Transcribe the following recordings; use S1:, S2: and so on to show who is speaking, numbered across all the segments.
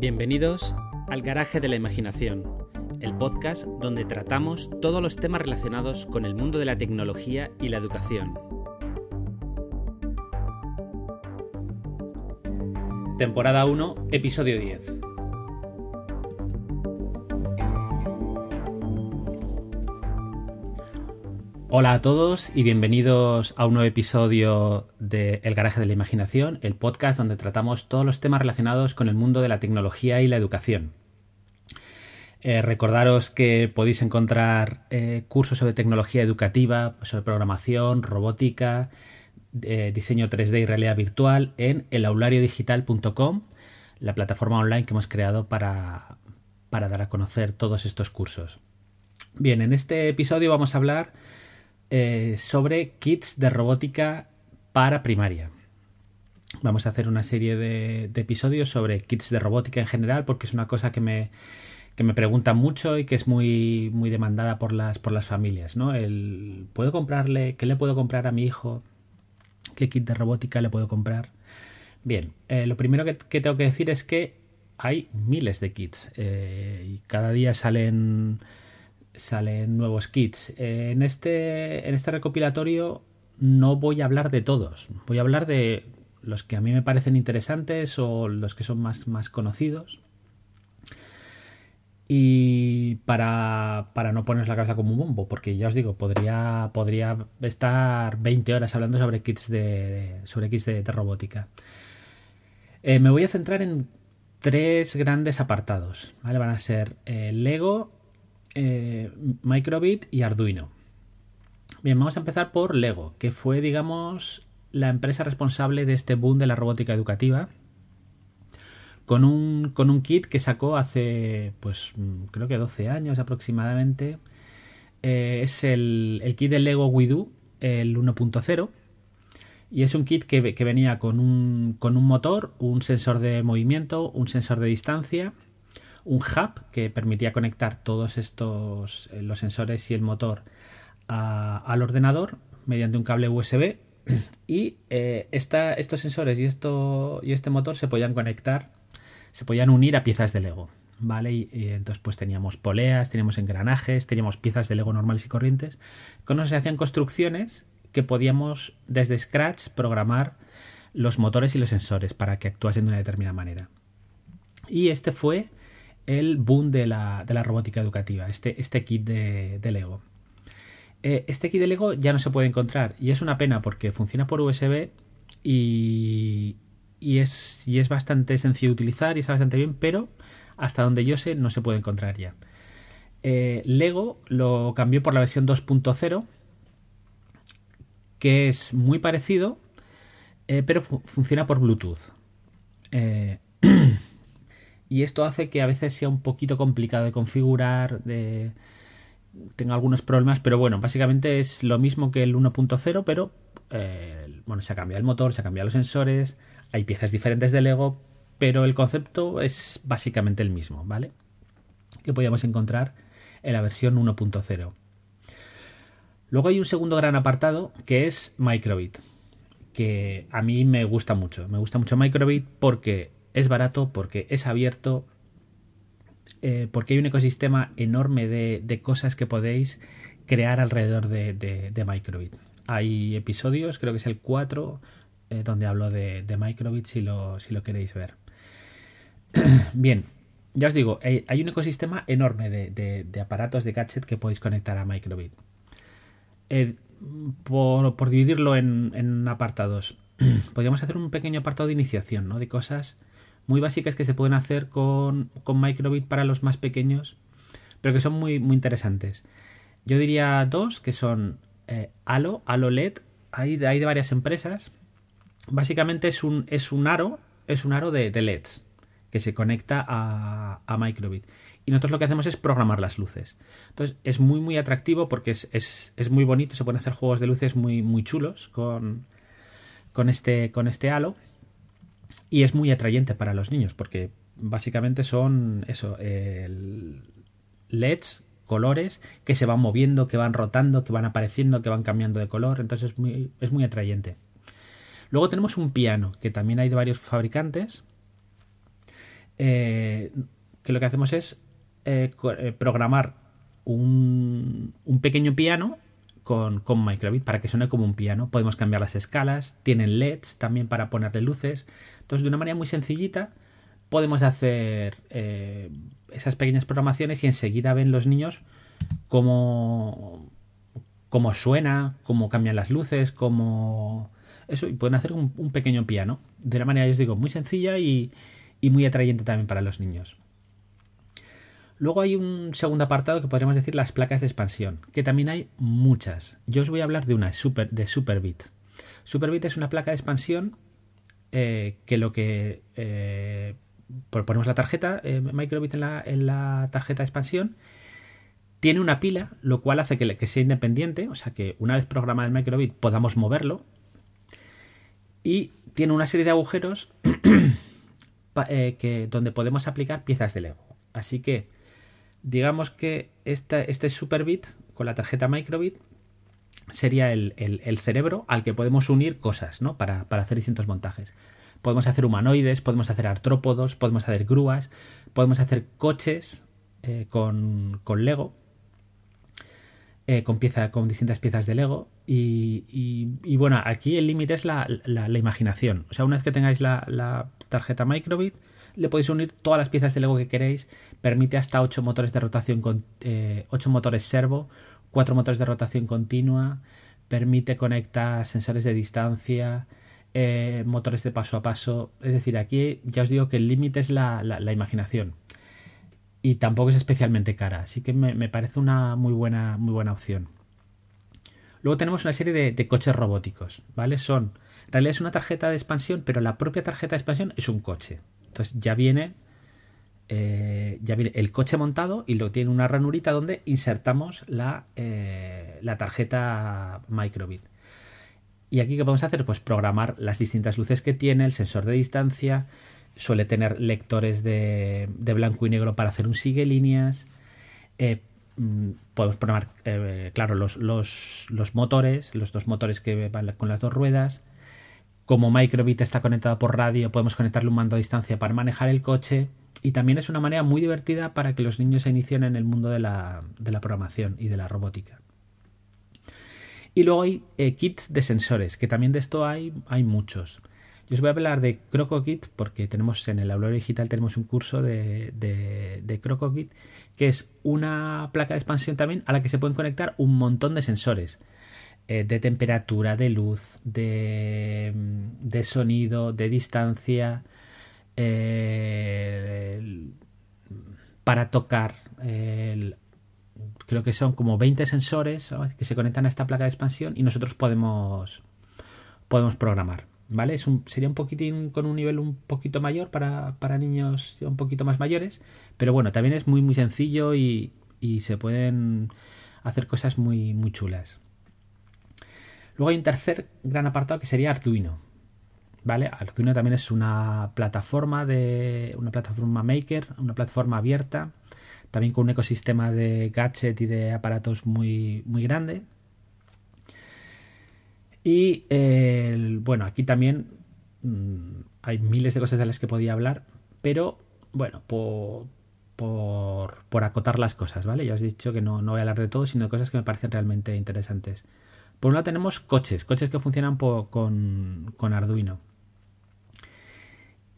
S1: Bienvenidos al Garaje de la Imaginación, el podcast donde tratamos todos los temas relacionados con el mundo de la tecnología y la educación. Temporada 1, episodio 10. Hola a todos y bienvenidos a un nuevo episodio de El Garaje de la Imaginación, el podcast donde tratamos todos los temas relacionados con el mundo de la tecnología y la educación. Eh, recordaros que podéis encontrar eh, cursos sobre tecnología educativa, sobre programación, robótica, eh, diseño 3D y realidad virtual en elaulariodigital.com, la plataforma online que hemos creado para, para dar a conocer todos estos cursos. Bien, en este episodio vamos a hablar eh, sobre kits de robótica para primaria. Vamos a hacer una serie de, episodios sobre kits de robótica en general porque es una cosa que me, que me preguntan mucho y que es muy, muy demandada por las, por las familias. ¿no? El, ¿Puedo comprarle? ¿Qué le puedo comprar a mi hijo? ¿Qué kit de robótica le puedo comprar? Bien, eh, lo primero que, tengo que decir es que hay miles de kits eh, y cada día salen salen nuevos kits. En este, en este recopilatorio no voy a hablar de todos, voy a hablar de los que a mí me parecen interesantes o los que son más, más conocidos. Y para, para no poneros la cabeza como un bombo, porque ya os digo, podría, podría estar 20 horas hablando sobre kits de, sobre kits de, robótica. Eh, me voy a centrar en tres grandes apartados. ¿vale? Van a ser eh, Lego, eh, Microbit y Arduino. Bien, vamos a empezar por Lego, que fue, digamos, la empresa responsable de este boom de la robótica educativa. Con un, con un kit que sacó hace, pues, creo que 12 años aproximadamente. Eh, es el, kit de Lego WeDo, el 1.0. Y es un kit que, que venía con un, con un motor, un sensor de movimiento, un sensor de distancia un hub que permitía conectar todos estos, eh, los sensores y el motor al ordenador mediante un cable USB y eh, estos sensores y, esto, y este motor se podían conectar, se podían unir a piezas de Lego. ¿Vale? Y, entonces pues teníamos poleas, teníamos engranajes, teníamos piezas de Lego normales y corrientes. Con eso se hacían construcciones que podíamos desde Scratch programar los motores y los sensores para que actuasen de una determinada manera. Y este fue el boom de la, robótica educativa, este, este kit de, Lego. Eh, este kit de Lego ya no se puede encontrar y es una pena porque funciona por USB y, es, es bastante sencillo de utilizar y está bastante bien, pero hasta donde yo sé no se puede encontrar ya. Eh, Lego lo cambió por la versión 2.0 que es muy parecido eh, pero funciona por Bluetooth. y esto hace que a veces sea un poquito complicado de configurar, de... tenga algunos problemas, pero bueno, básicamente es lo mismo que el 1.0, pero eh, bueno, se ha cambiado el motor, se ha cambiado los sensores, hay piezas diferentes de Lego, pero el concepto es básicamente el mismo, ¿vale? Que podíamos encontrar en la versión 1.0. Luego hay un segundo gran apartado que es Microbit, que a mí me gusta mucho. Me gusta mucho Microbit porque es barato, porque es abierto, eh, porque hay un ecosistema enorme de, cosas que podéis crear alrededor de, Microbit. Hay episodios, creo que es el 4, eh, donde hablo de, Microbit si lo, si lo queréis ver. Bien, ya os digo, hay, un ecosistema enorme de, aparatos de gadget que podéis conectar a Microbit. Eh, por, dividirlo en, en apartados, podríamos hacer un pequeño apartado de iniciación, ¿no? De cosas muy básicas que se pueden hacer con, Microbit para los más pequeños, pero que son muy, muy interesantes. Yo diría dos, que son eh, Halo, Halo LED, hay, hay de varias empresas. Básicamente es un, es un aro, es un aro de, LEDs que se conecta a, a, Microbit. Y nosotros lo que hacemos es programar las luces. Entonces es muy muy atractivo porque es, es, muy bonito, se pueden hacer juegos de luces muy, muy chulos con, con, este, con este halo y es muy atrayente para los niños porque básicamente son eso, LEDs, colores que se van moviendo, que van rotando, que van apareciendo, que van cambiando de color, entonces es muy, es muy atrayente. Luego tenemos un piano, que también hay de varios fabricantes, que lo que hacemos es programar un, un pequeño piano con, con, Microbit para que suene como un piano. Podemos cambiar las escalas, tienen LEDs también para ponerle luces. Entonces, de una manera muy sencillita, podemos hacer eh, esas pequeñas programaciones y enseguida ven los niños cómo, cómo suena, cómo cambian las luces, cómo... Eso, y pueden hacer un, pequeño piano. De una manera, yo os digo, muy sencilla y, y muy atrayente también para los niños. Luego hay un segundo apartado que podríamos decir las placas de expansión, que también hay muchas. Yo os voy a hablar de una, super, de Superbit. Superbit es una placa de expansión eh, que lo que... Eh, ponemos la tarjeta eh, microbit en la, en la, tarjeta de expansión, tiene una pila, lo cual hace que, sea independiente, o sea que una vez programado el microbit podamos moverlo, y tiene una serie de agujeros que, donde podemos aplicar piezas de Lego. Así que digamos que este Superbit con la tarjeta Microbit sería el, cerebro al que podemos unir cosas, ¿no? Para, hacer distintos montajes. Podemos hacer humanoides, podemos hacer artrópodos, podemos hacer grúas, podemos hacer coches eh, con, Lego, eh, con, pieza, con distintas piezas de Lego. Y, bueno, aquí el límite es la, imaginación. O sea, una vez que tengáis la, la tarjeta Microbit, le podéis unir todas las piezas de Lego que queréis. Permite hasta 8 motores de rotación con 8 eh, motores servo, 4 motores de rotación continua. Permite conectar sensores de distancia, eh, motores de paso a paso. Es decir, aquí ya os digo que el límite es la, imaginación. Y tampoco es especialmente cara. Así que me, parece una muy buena, muy buena opción. Luego tenemos una serie de, de, coches robóticos, ¿vale? Son, en realidad es una tarjeta de expansión, pero la propia tarjeta de expansión es un coche. Entonces ya viene, eh, ya viene el coche montado y lo tiene una ranurita donde insertamos la, eh, la tarjeta microbit. Y aquí, ¿qué podemos hacer? Pues programar las distintas luces que tiene, el sensor de distancia, suele tener lectores de, blanco y negro para hacer un sigue líneas. Eh, mm, podemos programar, claro, los, los, los, motores, los dos motores que van con las dos ruedas. Como Microbit está conectado por radio, podemos conectarle un mando a distancia para manejar el coche. Y también es una manera muy divertida para que los niños se inicien en el mundo de la, programación y de la robótica. Y luego hay eh, kits de sensores, que también de esto hay, hay muchos. Yo os voy a hablar de CrocoKit porque tenemos en el aula digital tenemos un curso de, de, de CrocoKit que es una placa de expansión también a la que se pueden conectar un montón de sensores. Eh, de temperatura, de luz, de, de sonido, de distancia, eh, para tocar. creo que son como 20 sensores que se conectan a esta placa de expansión y nosotros podemos, podemos programar. ¿Vale? Sería un poquitín con un nivel un poquito mayor para, para, niños un poquito más mayores, pero bueno, también es muy muy sencillo y, y se pueden hacer cosas muy, muy chulas. Luego hay un tercer gran apartado que sería Arduino. ¿Vale? Arduino también es una plataforma de. una plataforma maker, una plataforma abierta, también con un ecosistema de gadget y de aparatos muy, muy grande. Y bueno, aquí también mm, hay miles de cosas de las que podía hablar, pero bueno, por, por, acotar las cosas, ¿vale? Ya os he dicho que no, no voy a hablar de todo, sino de cosas que me parecen realmente interesantes. Por un lado tenemos coches, coches que funcionan con, Arduino.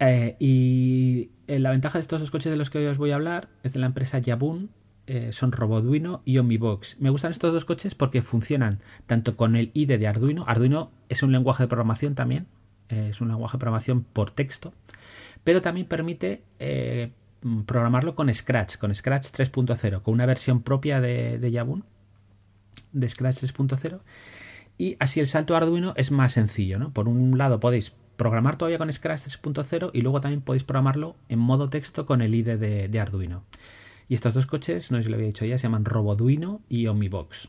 S1: Eh, y eh, la ventaja de estos dos coches de los que hoy os voy a hablar es de la empresa Yabun, eh, son Roboduino y Omnibox. Me gustan estos dos coches porque funcionan tanto con el IDE de Arduino. Arduino es un lenguaje de programación también, es un lenguaje de programación por texto, pero también permite programarlo con Scratch, con Scratch 3.0, con una versión propia de, de Yabun de Scratch 3.0 y así el salto a Arduino es más sencillo, ¿no? Por un lado podéis programar todavía con Scratch 3.0 y luego también podéis programarlo en modo texto con el IDE de, Arduino. Y estos dos coches, no si lo había dicho ya, se llaman Roboduino y Omnibox.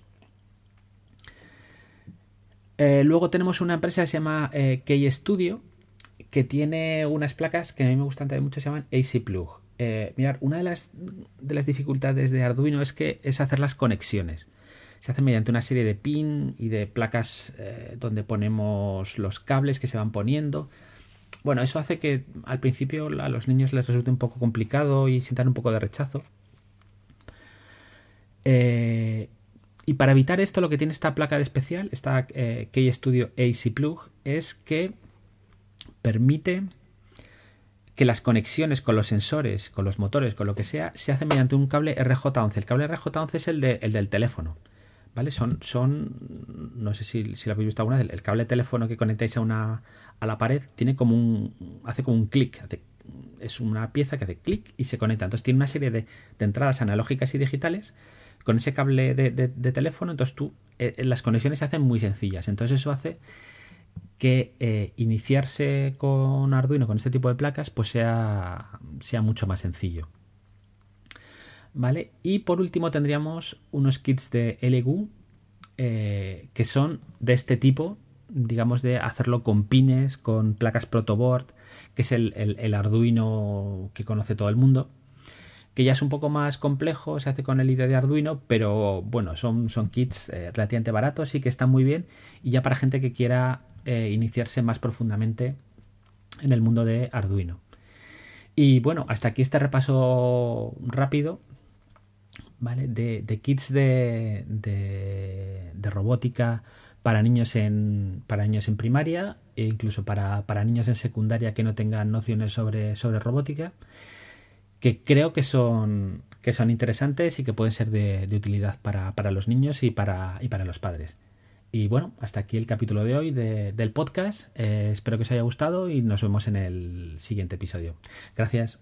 S1: Eh, luego tenemos una empresa que se llama eh, Key Studio que tiene unas placas que a mí me gustan también mucho, se llaman AC Plug. Eh, mirad, una de las, de las dificultades de Arduino es que es hacer las conexiones se hace mediante una serie de pin y de placas eh, donde ponemos los cables que se van poniendo. bueno, eso hace que al principio a los niños les resulte un poco complicado y sientan un poco de rechazo. Eh, y para evitar esto, lo que tiene esta placa de especial, esta eh, Key Studio AC Plug, es que permite que las conexiones con los sensores, con los motores, con lo que sea, se hacen mediante un cable RJ11. El cable RJ11 es el, el del teléfono. ¿Vale? Son, son, no sé si, si lo habéis visto alguna vez, el cable de teléfono que conectáis a una, a la pared tiene como un, hace como un clic, es una pieza que hace clic y se conecta. Entonces tiene una serie de, entradas analógicas y digitales con ese cable de, teléfono. Entonces tú, eh, eh, las conexiones se hacen muy sencillas. Entonces eso hace que eh, iniciarse con Arduino, con este tipo de placas, pues sea, sea mucho más sencillo. Y por último tendríamos unos kits de LGU que son de este tipo, digamos, de hacerlo con pines, con placas protoboard, que es el, Arduino que conoce todo el mundo que ya es un poco más complejo, se hace con el IDE de Arduino, pero bueno, son, son kits eh, relativamente baratos y que están muy bien y ya para gente que quiera eh, iniciarse más profundamente en el mundo de Arduino. Y bueno, hasta aquí este repaso rápido ¿vale? de, kits de, de robótica para niños en, para niños en primaria e incluso para, niños en secundaria que no tengan nociones sobre, sobre robótica, que creo que son, que son interesantes y que pueden ser de, utilidad para, los niños y para, y para los padres. Y bueno, hasta aquí el capítulo de hoy del podcast. Eh, espero que os haya gustado y nos vemos en el siguiente episodio. Gracias.